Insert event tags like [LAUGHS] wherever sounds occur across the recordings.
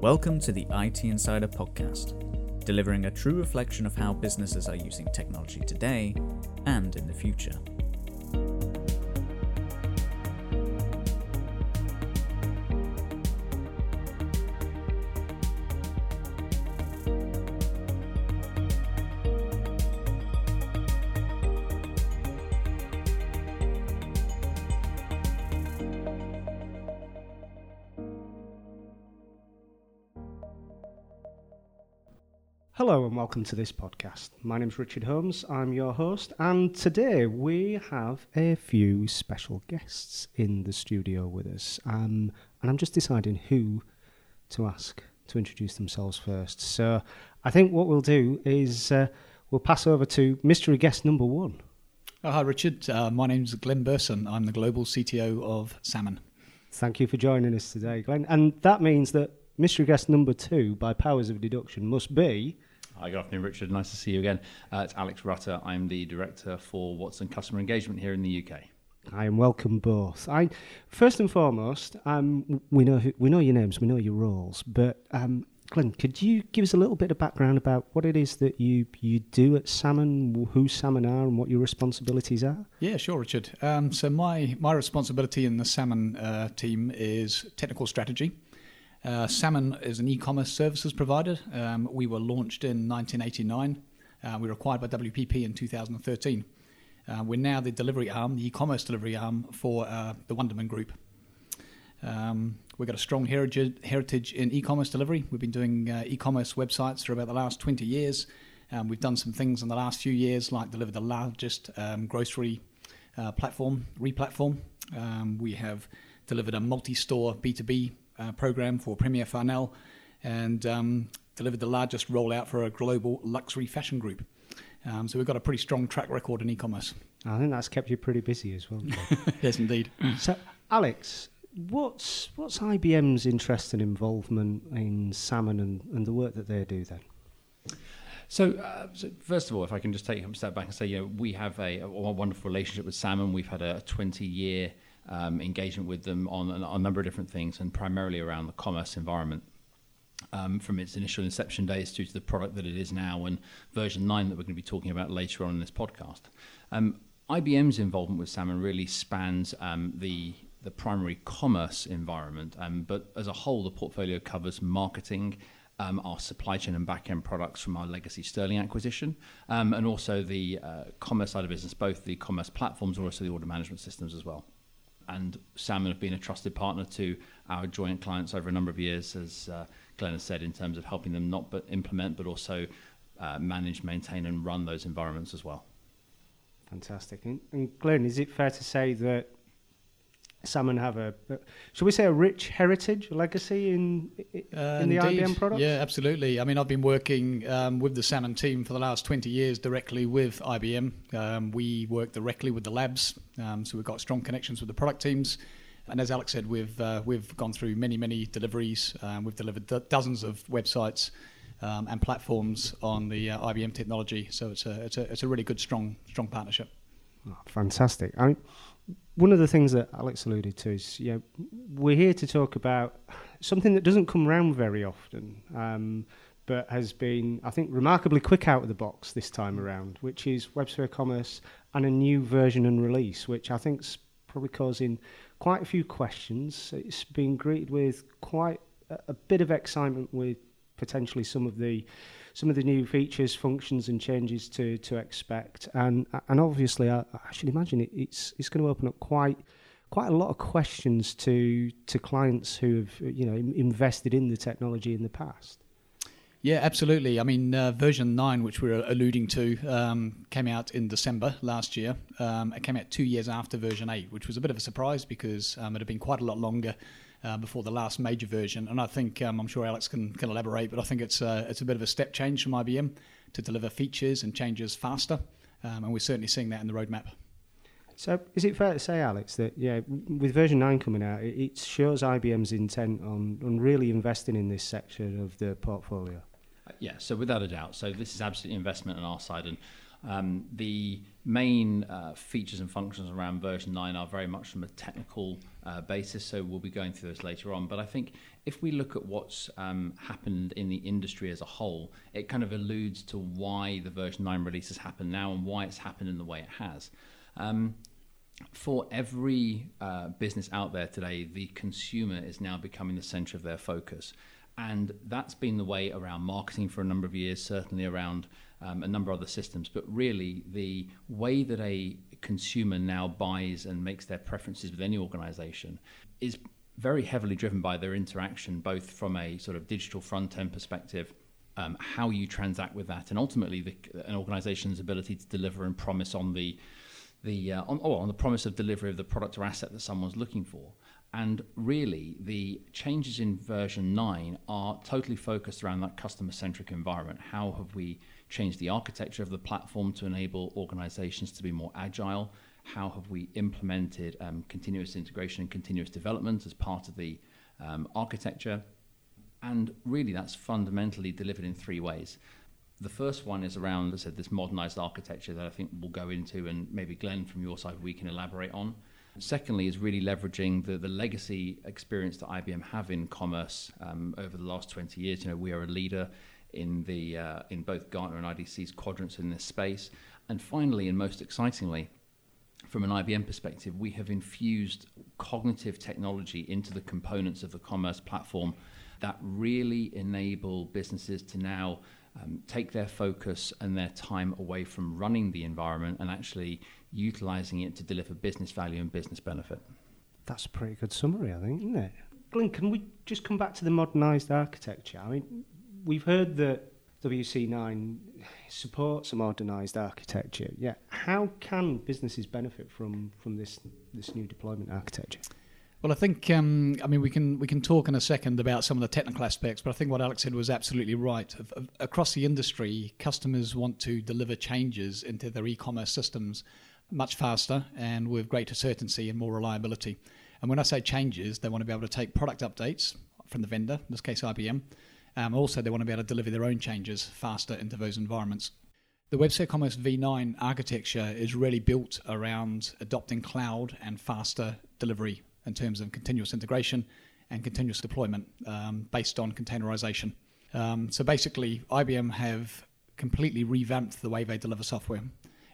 Welcome to the IT Insider Podcast, delivering a true reflection of how businesses are using technology today and in the future. Welcome to this podcast. My name is Richard Holmes, I'm your host, and today we have a few special guests in the studio with us. Um, and I'm just deciding who to ask to introduce themselves first. So I think what we'll do is uh, we'll pass over to mystery guest number one. Oh, hi, Richard. Uh, my name's Glenn Burson. I'm the global CTO of Salmon. Thank you for joining us today, Glenn. And that means that mystery guest number two, by powers of deduction, must be. Hi, good afternoon, Richard. Nice to see you again. Uh, it's Alex Rutter. I'm the director for Watson Customer Engagement here in the UK. Hi and welcome both. I first and foremost, um, we know who, we know your names, we know your roles, but um, Glenn, could you give us a little bit of background about what it is that you you do at Salmon, who Salmon are, and what your responsibilities are? Yeah, sure, Richard. Um, so my my responsibility in the Salmon uh, team is technical strategy. Uh, Salmon is an e-commerce services provider. Um, we were launched in 1989. Uh, we were acquired by WPP in 2013. Uh, we're now the delivery arm, the e-commerce delivery arm for uh, the Wunderman Group. Um, we've got a strong heritage, heritage in e-commerce delivery. We've been doing uh, e-commerce websites for about the last 20 years. Um, we've done some things in the last few years, like deliver the largest um, grocery uh, platform, re-platform. Um, we have delivered a multi-store B2B uh, program for Premier Farnell and um, delivered the largest rollout for a global luxury fashion group. Um, so we've got a pretty strong track record in e-commerce. I think that's kept you pretty busy as well. [LAUGHS] yes, indeed. [CLEARS THROAT] so, Alex, what's what's IBM's interest and involvement in Salmon and, and the work that they do then? So, uh, so, first of all, if I can just take a step back and say, you know, we have a, a wonderful relationship with Salmon. We've had a 20-year um, engagement with them on a, a, number of different things, and primarily around the commerce environment. Um, from its initial inception days through to the product that it is now, and version 9 that we're going to be talking about later on in this podcast. Um, IBM's involvement with Salmon really spans um, the the primary commerce environment, um, but as a whole, the portfolio covers marketing, um, our supply chain and back end products from our legacy Sterling acquisition, um, and also the uh, commerce side of business, both the commerce platforms or also the order management systems as well. And Salmon have been a trusted partner to our joint clients over a number of years, as uh, Glenn has said, in terms of helping them not but implement, but also uh, manage, maintain, and run those environments as well. Fantastic. And, and Glenn, is it fair to say that Salmon have a, should we say, a rich heritage, legacy in in uh, the indeed. IBM products? Yeah, absolutely. I mean, I've been working um, with the Salmon team for the last 20 years directly with IBM. Um, we work directly with the labs, um, so we've got strong connections with the product teams. And as Alex said, we've uh, we've gone through many many deliveries. Um, we've delivered do- dozens of websites um, and platforms on the uh, IBM technology. So it's a it's a it's a really good strong strong partnership. Oh, fantastic. I mean, one of the things that Alex alluded to is, you know, we're here to talk about something that doesn't come around very often, um, but has been, I think, remarkably quick out of the box this time around, which is WebSphere Commerce and a new version and release, which I think is probably causing quite a few questions. It's been greeted with quite a, a bit of excitement with potentially some of the some of the new features, functions, and changes to to expect. And and obviously, I, I should imagine it, it's it's going to open up quite quite a lot of questions to to clients who have you know invested in the technology in the past. Yeah, absolutely. I mean, uh, version 9, which we are alluding to, um, came out in December last year. Um, it came out two years after version 8, which was a bit of a surprise because um, it had been quite a lot longer uh, before the last major version. And I think um, I'm sure Alex can, can elaborate, but I think it's uh, it's a bit of a step change from IBM to deliver features and changes faster, um, and we're certainly seeing that in the roadmap. So, is it fair to say, Alex, that yeah, with version nine coming out, it, it shows IBM's intent on on really investing in this section of the portfolio? Uh, yeah, so without a doubt. So this is absolutely investment on our side, and Um, the main uh, features and functions around version 9 are very much from a technical uh, basis, so we'll be going through those later on. But I think if we look at what's um, happened in the industry as a whole, it kind of alludes to why the version 9 release has happened now and why it's happened in the way it has. Um, for every uh, business out there today, the consumer is now becoming the center of their focus. And that's been the way around marketing for a number of years, certainly around um, a number of other systems. But really, the way that a consumer now buys and makes their preferences with any organization is very heavily driven by their interaction, both from a sort of digital front end perspective. Um, how you transact with that, and ultimately the, an organization's ability to deliver and promise on the the uh, on, oh, on the promise of delivery of the product or asset that someone's looking for. And really, the changes in version 9 are totally focused around that customer centric environment. How have we changed the architecture of the platform to enable organizations to be more agile? How have we implemented um, continuous integration and continuous development as part of the um, architecture? And really, that's fundamentally delivered in three ways. The first one is around, as I said, this modernized architecture that I think we'll go into, and maybe Glenn from your side we can elaborate on. Secondly, is really leveraging the, the legacy experience that IBM have in commerce um, over the last 20 years. You know, we are a leader in the uh, in both Gartner and IDC's quadrants in this space. And finally, and most excitingly, from an IBM perspective, we have infused cognitive technology into the components of the commerce platform that really enable businesses to now um, take their focus and their time away from running the environment and actually utilizing it to deliver business value and business benefit. That's a pretty good summary, I think, isn't it? Glenn, can we just come back to the modernised architecture? I mean, we've heard that WC9 supports a modernised architecture. Yeah, how can businesses benefit from from this this new deployment architecture? Well, I think um, I mean we can we can talk in a second about some of the technical aspects, but I think what Alex said was absolutely right. Across the industry, customers want to deliver changes into their e-commerce systems much faster and with greater certainty and more reliability. And when I say changes, they want to be able to take product updates from the vendor, in this case IBM. Um, also, they want to be able to deliver their own changes faster into those environments. The Web Commerce v9 architecture is really built around adopting cloud and faster delivery in terms of continuous integration and continuous deployment um, based on containerization. Um, so basically, IBM have completely revamped the way they deliver software.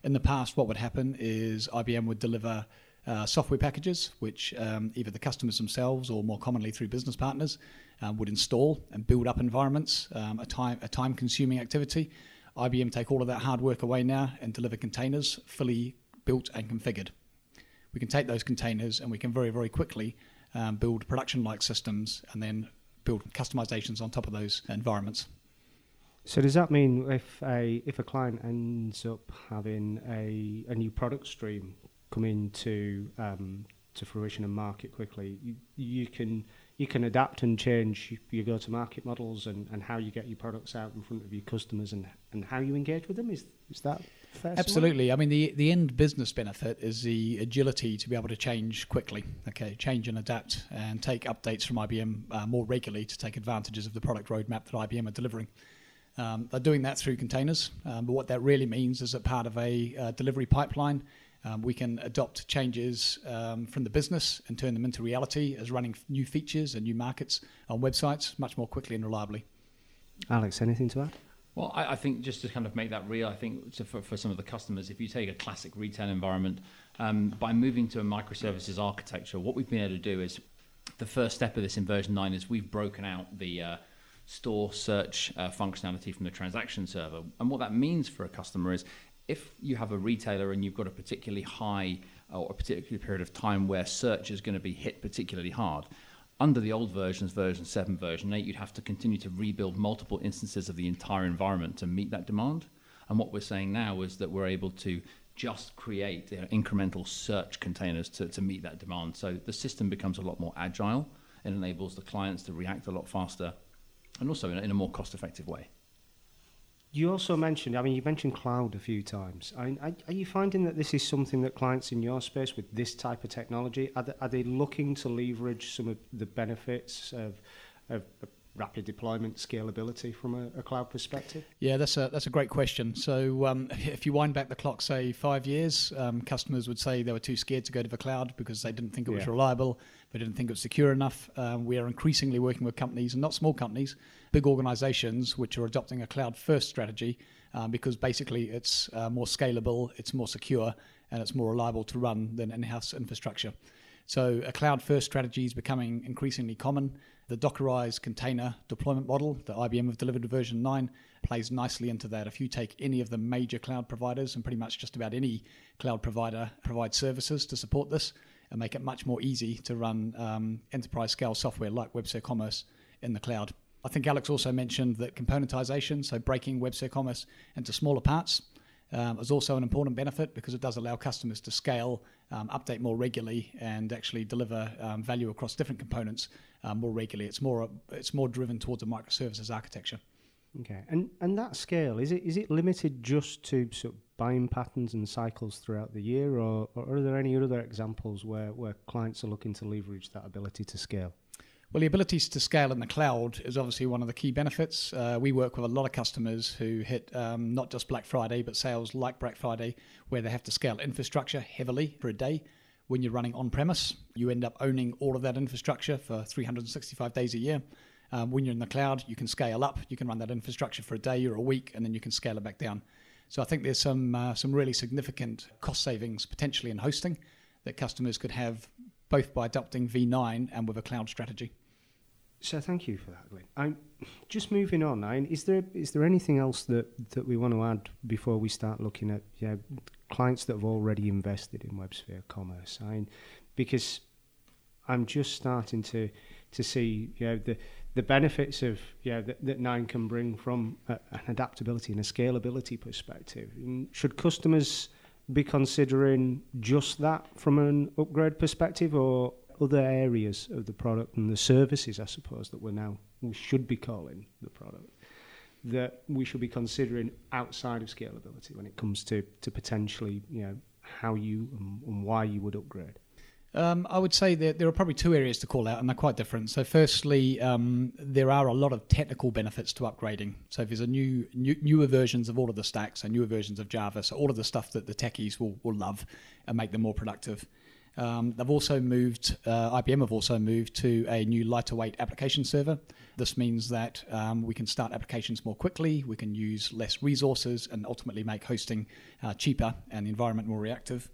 In the past, what would happen is IBM would deliver uh, software packages, which um, either the customers themselves or more commonly through business partners um, would install and build up environments, um, a time a time consuming activity. IBM take all of that hard work away now and deliver containers fully built and configured we can take those containers and we can very, very quickly um, build production like systems and then build customizations on top of those environments. So does that mean if a if a client ends up having a, a new product stream come into um, to fruition and market quickly, you, you can you can adapt and change your go to market models and, and how you get your products out in front of your customers and, and how you engage with them. Is is that Absolutely. I mean, the the end business benefit is the agility to be able to change quickly. Okay, change and adapt, and take updates from IBM uh, more regularly to take advantages of the product roadmap that IBM are delivering. Um, they're doing that through containers, um, but what that really means is that part of a uh, delivery pipeline, um, we can adopt changes um, from the business and turn them into reality as running new features and new markets on websites much more quickly and reliably. Alex, anything to add? Well, I, I, think just to kind of make that real, I think for, for some of the customers, if you take a classic retail environment, um, by moving to a microservices architecture, what we've been able to do is the first step of this in version 9 is we've broken out the uh, store search uh, functionality from the transaction server. And what that means for a customer is if you have a retailer and you've got a particularly high or a particular period of time where search is going to be hit particularly hard, under the old versions, version 7, version 8, you'd have to continue to rebuild multiple instances of the entire environment to meet that demand. And what we're saying now is that we're able to just create you know, incremental search containers to, to meet that demand. So the system becomes a lot more agile. It enables the clients to react a lot faster and also in a, in a more cost effective way. You also mentioned, I mean, you mentioned cloud a few times. I are, you finding that this is something that clients in your space with this type of technology, are they, are they looking to leverage some of the benefits of, of rapid deployment scalability from a, a, cloud perspective? Yeah, that's a that's a great question. So um, [LAUGHS] if you wind back the clock, say five years, um, customers would say they were too scared to go to the cloud because they didn't think it was yeah. reliable, they didn't think it was secure enough. Um, we are increasingly working with companies, and not small companies, big organizations, which are adopting a cloud first strategy um, because basically it's uh, more scalable, it's more secure, and it's more reliable to run than in-house infrastructure. So a cloud-first strategy is becoming increasingly common. The Dockerized container deployment model that IBM have delivered version 9 plays nicely into that. If you take any of the major cloud providers, and pretty much just about any cloud provider provides services to support this, and make it much more easy to run um, enterprise scale software like WebSphere Commerce in the cloud. I think Alex also mentioned that componentization, so breaking WebSphere Commerce into smaller parts, um, is also an important benefit because it does allow customers to scale, um, update more regularly, and actually deliver um, value across different components um, more regularly. It's more it's more driven towards a microservices architecture. Okay, and and that scale is it is it limited just to sort of buying patterns and cycles throughout the year, or, or are there any other examples where where clients are looking to leverage that ability to scale? Well, the ability to scale in the cloud is obviously one of the key benefits. Uh, we work with a lot of customers who hit um, not just Black Friday, but sales like Black Friday, where they have to scale infrastructure heavily for a day. When you're running on premise, you end up owning all of that infrastructure for 365 days a year. Um, when you're in the cloud, you can scale up. You can run that infrastructure for a day or a week, and then you can scale it back down. So I think there's some uh, some really significant cost savings potentially in hosting that customers could have both by adopting V9 and with a cloud strategy. So thank you for that, Glenn. I'm just moving on. I, is there is there anything else that, that we want to add before we start looking at yeah, clients that have already invested in WebSphere Commerce? I mean, because I'm just starting to to see you know, the the benefits of yeah that, that Nine can bring from a, an adaptability and a scalability perspective. And should customers be considering just that from an upgrade perspective, or other areas of the product and the services, I suppose, that we're now we should be calling the product that we should be considering outside of scalability when it comes to to potentially you know how you and, and why you would upgrade. Um, I would say that there are probably two areas to call out, and they're quite different. So, firstly, um, there are a lot of technical benefits to upgrading. So, if there's a new, new, newer versions of all of the stacks and newer versions of Java, so all of the stuff that the techies will, will love and make them more productive. Um, they've also moved, uh, IBM have also moved to a new lighter weight application server. This means that um, we can start applications more quickly, we can use less resources, and ultimately make hosting uh, cheaper and the environment more reactive.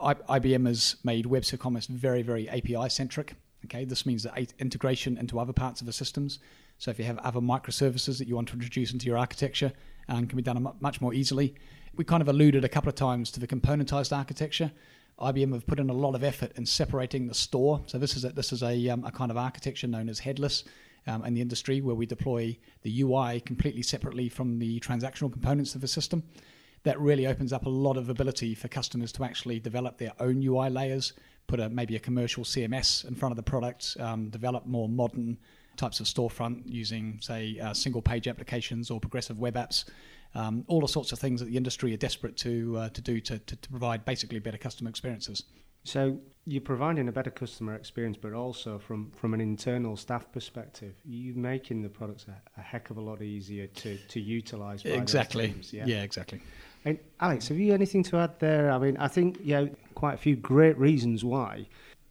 I- IBM has made Web Commerce very, very API centric. Okay, this means that integration into other parts of the systems. So if you have other microservices that you want to introduce into your architecture, and um, can be done much more easily. We kind of alluded a couple of times to the componentized architecture. IBM have put in a lot of effort in separating the store. So this is a, this is a, um, a kind of architecture known as headless um, in the industry, where we deploy the UI completely separately from the transactional components of the system that really opens up a lot of ability for customers to actually develop their own UI layers, put a, maybe a commercial CMS in front of the product, um, develop more modern types of storefront using, say, uh, single page applications or progressive web apps. Um, all the sorts of things that the industry are desperate to uh, to do to, to, to provide basically better customer experiences. So you're providing a better customer experience, but also from, from an internal staff perspective, you're making the products a, a heck of a lot easier to, to utilise. Exactly. Teams, yeah? yeah, exactly. And Alex, have you anything to add there? I mean, I think you yeah, quite a few great reasons why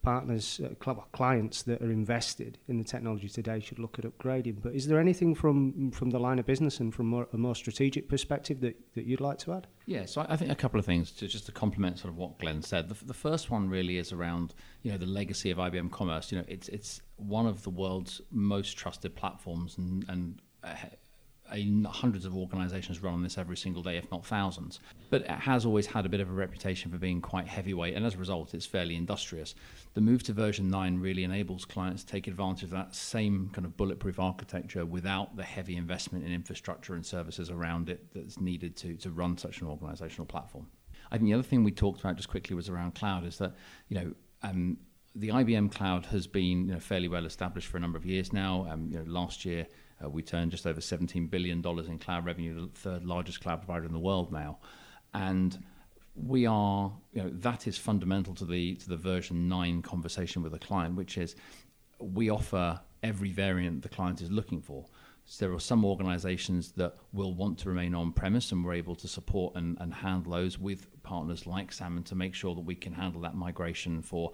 partners, uh, clients that are invested in the technology today should look at upgrading. But is there anything from from the line of business and from more, a more strategic perspective that, that you'd like to add? Yeah, so I think a couple of things to just to complement sort of what Glenn said. The, the first one really is around you know the legacy of IBM Commerce. You know, it's it's one of the world's most trusted platforms and and. Uh, hundreds of organisations run on this every single day, if not thousands. But it has always had a bit of a reputation for being quite heavyweight, and as a result, it's fairly industrious. The move to version 9 really enables clients to take advantage of that same kind of bulletproof architecture without the heavy investment in infrastructure and services around it that's needed to, to run such an organisational platform. I think the other thing we talked about just quickly was around cloud, is that, you know, um, the IBM cloud has been you know, fairly well established for a number of years now. Um, you know, last year, uh, we turned just over $17 billion in cloud revenue, the third largest cloud provider in the world now. And we are, you know, that is fundamental to the to the version nine conversation with the client, which is we offer every variant the client is looking for. So there are some organizations that will want to remain on premise, and we're able to support and, and handle those with partners like Salmon to make sure that we can handle that migration for,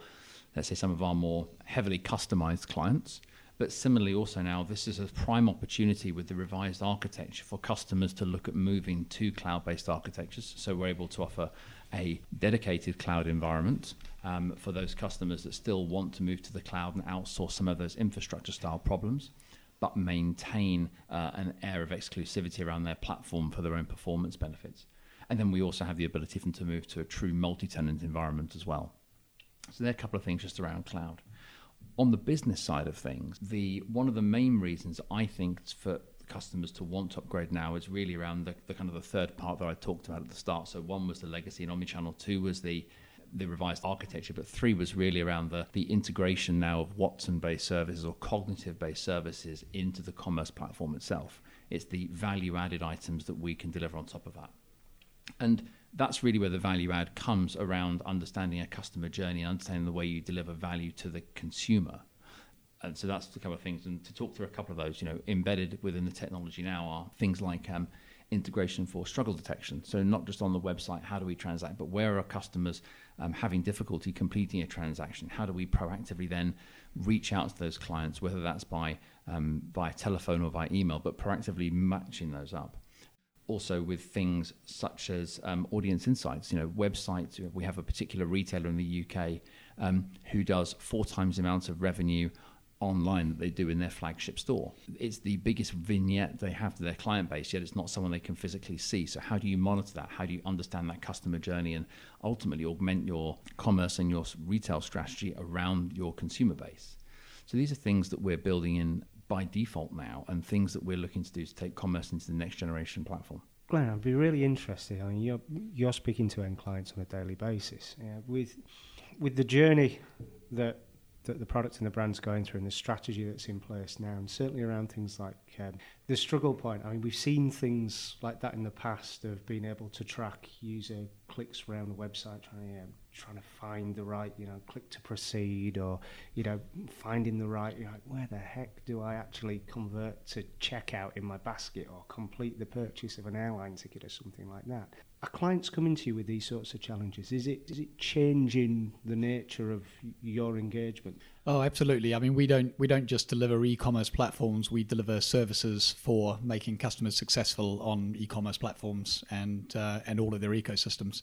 let's say, some of our more heavily customized clients. But similarly, also now, this is a prime opportunity with the revised architecture for customers to look at moving to cloud based architectures. So we're able to offer a dedicated cloud environment um, for those customers that still want to move to the cloud and outsource some of those infrastructure style problems, but maintain uh, an air of exclusivity around their platform for their own performance benefits. And then we also have the ability for them to move to a true multi tenant environment as well. So there are a couple of things just around cloud on the business side of things, the one of the main reasons I think for customers to want to upgrade now is really around the, the kind of the third part that I talked about at the start. So one was the legacy and omnichannel, two was the the revised architecture, but three was really around the, the integration now of Watson based services or cognitive based services into the commerce platform itself. It's the value added items that we can deliver on top of that. And that's really where the value add comes around understanding a customer journey and understanding the way you deliver value to the consumer. And so that's a couple of things. And to talk through a couple of those, you know, embedded within the technology now are things like um, integration for struggle detection. So not just on the website, how do we transact, but where are customers um, having difficulty completing a transaction? How do we proactively then reach out to those clients, whether that's by um, by telephone or by email, but proactively matching those up also with things such as um, audience insights. You know, websites. We have a particular retailer in the UK um, who does four times the amount of revenue online that they do in their flagship store. It's the biggest vignette they have to their client base, yet it's not someone they can physically see. So, how do you monitor that? How do you understand that customer journey and ultimately augment your commerce and your retail strategy around your consumer base? So, these are things that we're building in by default now and things that we're looking to do to take commerce into the next generation platform? Glenn, I'd be really interested. I mean, you're you're speaking to end clients on a daily basis. Yeah, with with the journey that that the product and the brand's going through and the strategy that's in place now, and certainly around things like um, the struggle point. I mean, we've seen things like that in the past of being able to track user clicks around the website, trying to um, trying to find the right, you know, click to proceed, or you know, finding the right. You're like, where the heck do I actually convert to checkout in my basket or complete the purchase of an airline ticket or something like that? Are clients coming to you with these sorts of challenges? Is it is it changing the nature of your engagement? Oh, absolutely. I mean, we don't we don't just deliver e-commerce platforms. We deliver services for making customers successful on e-commerce platforms and uh, and all of their ecosystems.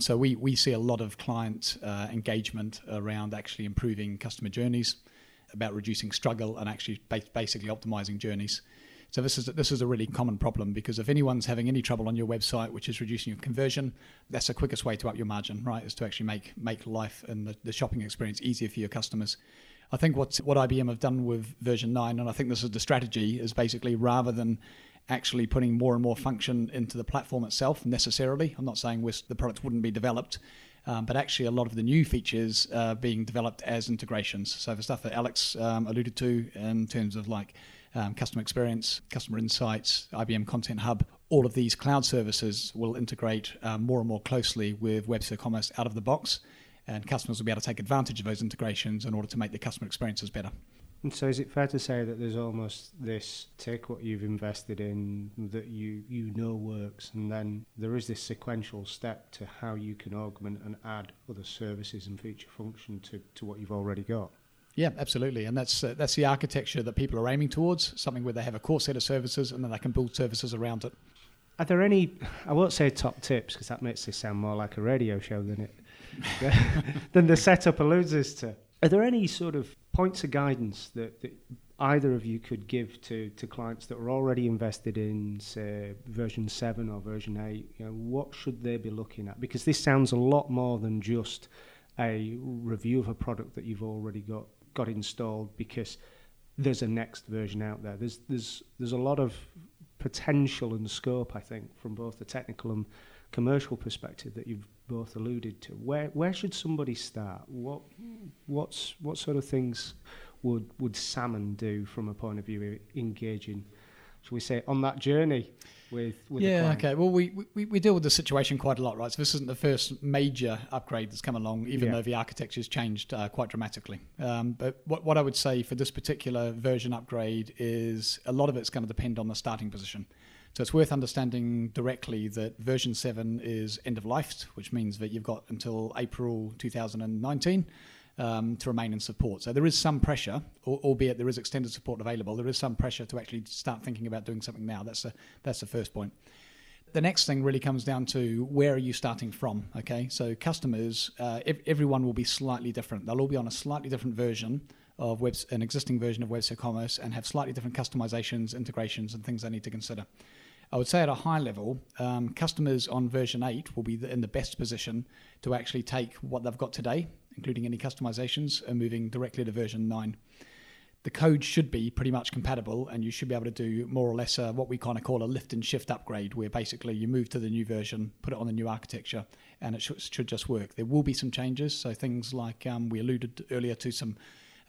So we, we see a lot of client uh, engagement around actually improving customer journeys, about reducing struggle, and actually basically optimizing journeys. So this is this is a really common problem because if anyone's having any trouble on your website, which is reducing your conversion, that's the quickest way to up your margin, right? Is to actually make make life and the, the shopping experience easier for your customers. I think what what IBM have done with version nine, and I think this is the strategy, is basically rather than actually putting more and more function into the platform itself necessarily. I'm not saying the products wouldn't be developed, um, but actually a lot of the new features are being developed as integrations. So the stuff that Alex um, alluded to in terms of like um, customer experience, customer insights, IBM Content Hub, all of these cloud services will integrate um, more and more closely with WebSphere Commerce out of the box, and customers will be able to take advantage of those integrations in order to make the customer experiences better. And so, is it fair to say that there's almost this take what you've invested in that you you know works, and then there is this sequential step to how you can augment and add other services and feature function to, to what you've already got. Yeah, absolutely, and that's uh, that's the architecture that people are aiming towards. Something where they have a core set of services, and then they can build services around it. Are there any? I won't say top tips because that makes this sound more like a radio show than it [LAUGHS] than the setup alludes us to. Are there any sort of points of guidance that, that either of you could give to, to clients that are already invested in, say, version 7 or version 8? You know, what should they be looking at? Because this sounds a lot more than just a review of a product that you've already got, got installed because there's a next version out there. There's, there's, there's a lot of potential and scope, I think, from both the technical and commercial perspective that you've both alluded to. Where where should somebody start? What what's what sort of things would would Salmon do from a point of view of engaging shall we say, on that journey with, with yeah, okay. Well, we, we, we deal with the situation quite a lot, right? So this isn't the first major upgrade that's come along, even yeah. though the architecture's changed uh, quite dramatically. Um, but what, what I would say for this particular version upgrade is a lot of it's going to depend on the starting position. So it's worth understanding directly that version 7 is end of life, which means that you've got until April 2019 um, to remain in support. So there is some pressure, albeit there is extended support available. There is some pressure to actually start thinking about doing something now. That's a, that's the first point. The next thing really comes down to where are you starting from? Okay, so customers, uh, everyone will be slightly different. They'll all be on a slightly different version of web, an existing version of WebSphere Commerce and have slightly different customizations, integrations, and things they need to consider. I would say at a high level, um, customers on version 8 will be in the best position to actually take what they've got today including any customizations, and moving directly to version 9. The code should be pretty much compatible, and you should be able to do more or less uh, what we kind of call a lift and shift upgrade, where basically you move to the new version, put it on the new architecture, and it should, should just work. There will be some changes, so things like um, we alluded earlier to some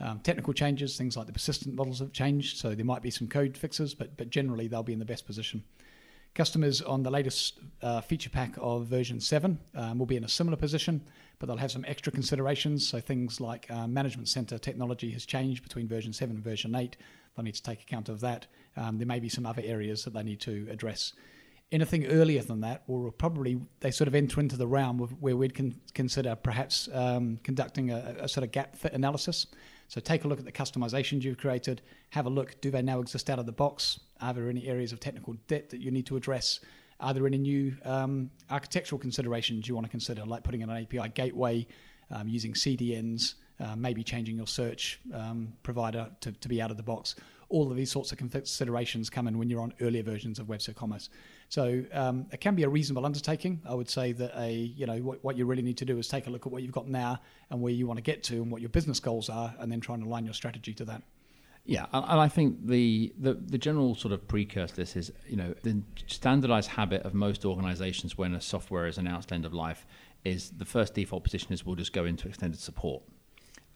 um, technical changes, things like the persistent models have changed, so there might be some code fixes, but but generally they'll be in the best position. Customers on the latest uh, feature pack of version 7 um, will be in a similar position, but they'll have some extra considerations. So things like uh, management center technology has changed between version 7 and version 8. They'll need to take account of that. Um, there may be some other areas that they need to address. Anything earlier than that will probably, they sort of enter into the realm of where we'd con- consider perhaps um, conducting a, a sort of gap fit analysis. So take a look at the customizations you've created. Have a look. Do they now exist out of the box? Are there any areas of technical debt that you need to address? Are there any new um, architectural considerations you want to consider, like putting in an API gateway, um, using CDNs, uh, maybe changing your search um, provider to, to be out of the box? All of these sorts of considerations come in when you're on earlier versions of WebSphere Commerce. So um, it can be a reasonable undertaking. I would say that a you know what, what you really need to do is take a look at what you've got now and where you want to get to and what your business goals are, and then try and align your strategy to that. Yeah, and I think the, the, the general sort of precursor to this is, you know, the standardized habit of most organizations when a software is announced end of life is the first default position is we'll just go into extended support.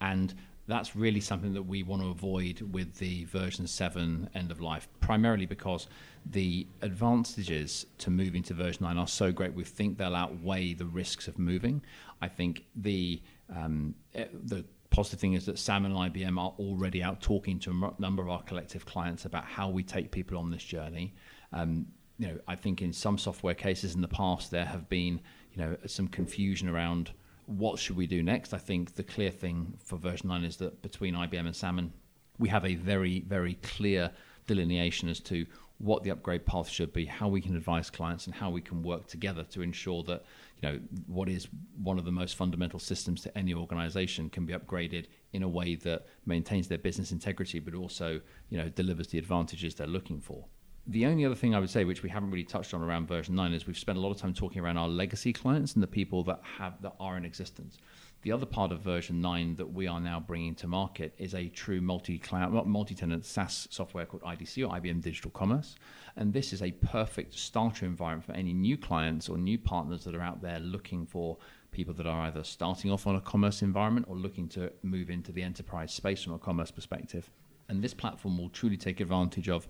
And that's really something that we want to avoid with the version 7 end of life, primarily because the advantages to moving to version 9 are so great, we think they'll outweigh the risks of moving. I think the, um, eh, the positive thing is that Sam and IBM are already out talking to a number of our collective clients about how we take people on this journey. Um, you know, I think in some software cases in the past there have been, you know, some confusion around what should we do next. I think the clear thing for version nine is that between IBM and Salmon, we have a very, very clear delineation as to what the upgrade path should be, how we can advise clients, and how we can work together to ensure that you know what is one of the most fundamental systems to any organization can be upgraded in a way that maintains their business integrity but also you know delivers the advantages they're looking for the only other thing I would say, which we haven't really touched on around version nine, is we've spent a lot of time talking around our legacy clients and the people that have that are in existence. The other part of version 9 that we are now bringing to market is a true multi-cloud, multi-tenant SaaS software called IDC or IBM Digital Commerce. And this is a perfect starter environment for any new clients or new partners that are out there looking for people that are either starting off on a commerce environment or looking to move into the enterprise space from a commerce perspective. And this platform will truly take advantage of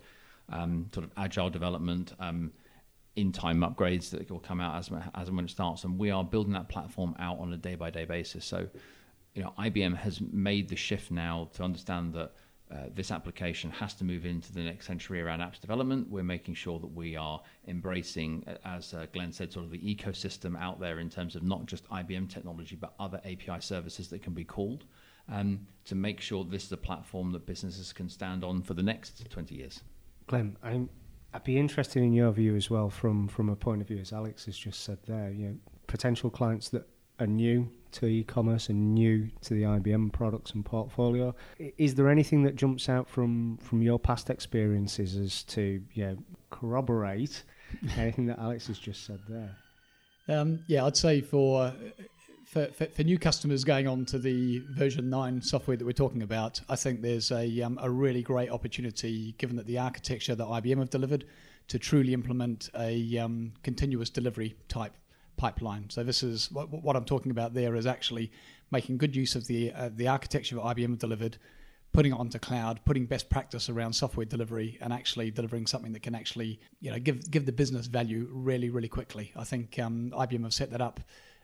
um, sort of agile development, um, in time upgrades that will come out as, as and when it starts. And we are building that platform out on a day by day basis. So, you know, IBM has made the shift now to understand that uh, this application has to move into the next century around apps development. We're making sure that we are embracing, as uh, Glenn said, sort of the ecosystem out there in terms of not just IBM technology, but other API services that can be called um, to make sure this is a platform that businesses can stand on for the next 20 years. Glenn, I'm I'd be interested in your view as well from from a point of view, as Alex has just said there. You know, potential clients that are new to e-commerce and new to the IBM products and portfolio. Is there anything that jumps out from from your past experiences as to yeah corroborate [LAUGHS] anything that Alex has just said there? Um, yeah, I'd say for for, for, for, new customers going on to the version 9 software that we're talking about, I think there's a, um, a really great opportunity, given that the architecture that IBM have delivered, to truly implement a um, continuous delivery type pipeline. So this is what, what, I'm talking about there is actually making good use of the uh, the architecture that IBM have delivered, putting it onto cloud, putting best practice around software delivery, and actually delivering something that can actually you know give give the business value really really quickly. I think um, IBM have set that up.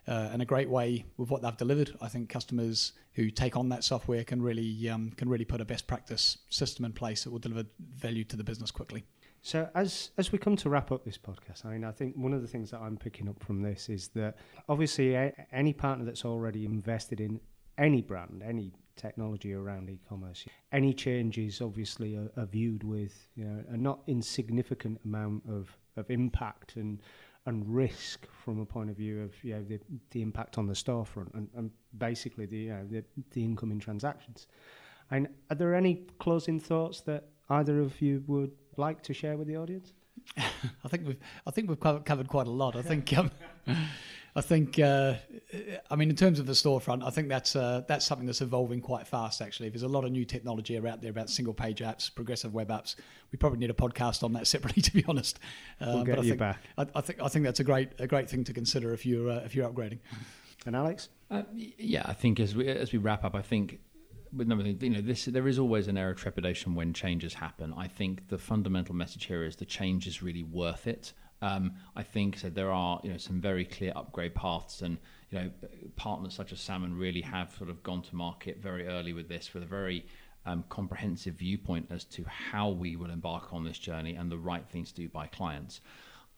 Uh, in a great way with what they've delivered, I think customers who take on that software can really um, can really put a best practice system in place that will deliver value to the business quickly. So as as we come to wrap up this podcast, I mean, I think one of the things that I'm picking up from this is that obviously a, any partner that's already invested in any brand, any technology around e-commerce, any changes obviously are, are viewed with you know a not insignificant amount of, of impact and and risk from a point of view of you know the, the impact on the storefront and, and basically the, you know, the the incoming transactions. And are there any closing thoughts that either of you would like to share with the audience? [LAUGHS] I think we've I think we've covered quite a lot. I think um, [LAUGHS] I think uh, I mean in terms of the storefront, I think that's uh, that's something that's evolving quite fast. Actually, there's a lot of new technology out there about single page apps, progressive web apps. We probably need a podcast on that [LAUGHS] separately, to be honest. Uh, we'll get but I you think, back. I, I, think I think that's a great a great thing to consider if you're uh, if you're upgrading. And Alex, uh, yeah, I think as we as we wrap up, I think with number you know, this there is always an air of trepidation when changes happen. I think the fundamental message here is the change is really worth it. Um, I think so. There are you know some very clear upgrade paths, and you know partners such as Salmon really have sort of gone to market very early with this with a very um, comprehensive viewpoint as to how we will embark on this journey and the right things to do by clients.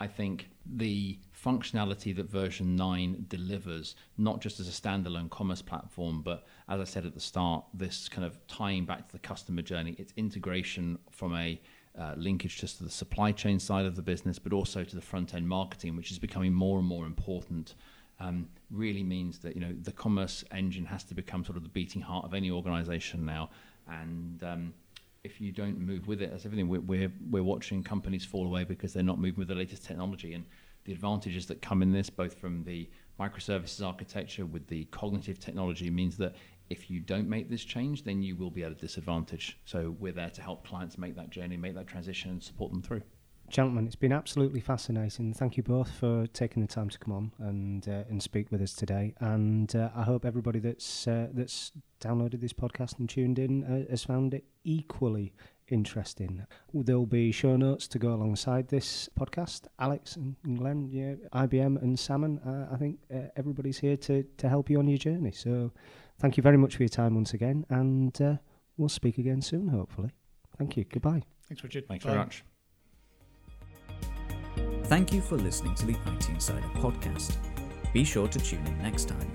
I think the functionality that version 9 delivers, not just as a standalone commerce platform, but as I said at the start, this kind of tying back to the customer journey, its integration from a uh, linkage just to the supply chain side of the business, but also to the front end marketing, which is becoming more and more important. Um, really means that you know the commerce engine has to become sort of the beating heart of any organization now, and um, if you don't move with it, as everything we're, we're, we're watching companies fall away because they're not moving with the latest technology and the advantages that come in this, both from the microservices architecture with the cognitive technology, means that if you don't make this change, then you will be at a disadvantage. So we're there to help clients make that journey, make that transition, and support them through. Gentlemen, it's been absolutely fascinating. Thank you both for taking the time to come on and uh, and speak with us today. And uh, I hope everybody that's uh, that's downloaded this podcast and tuned in uh, has found it equally interesting. There'll be show notes to go alongside this podcast. Alex and Glenn, yeah, IBM and Salmon. Uh, I think uh, everybody's here to to help you on your journey. So, thank you very much for your time once again, and uh, we'll speak again soon, hopefully. Thank you. Goodbye. Thanks, Richard. Thanks Bye. very much. Thank you for listening to the IT Insider podcast. Be sure to tune in next time.